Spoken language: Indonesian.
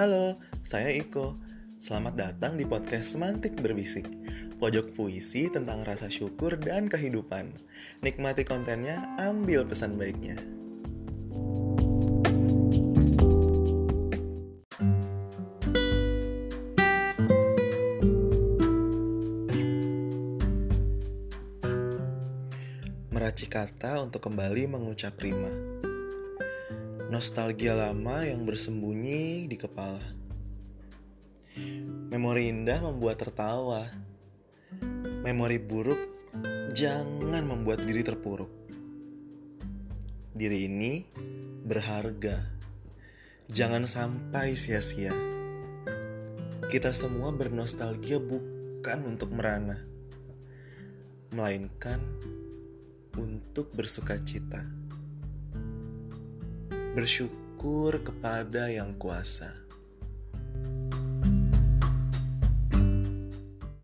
Halo, saya Iko. Selamat datang di podcast Semantik Berbisik. Pojok puisi tentang rasa syukur dan kehidupan. Nikmati kontennya, ambil pesan baiknya. Meracik kata untuk kembali mengucap rima. Nostalgia lama yang bersembunyi di kepala. Memori indah membuat tertawa. Memori buruk jangan membuat diri terpuruk. Diri ini berharga. Jangan sampai sia-sia. Kita semua bernostalgia bukan untuk merana, melainkan untuk bersuka cita bersyukur kepada Yang Kuasa.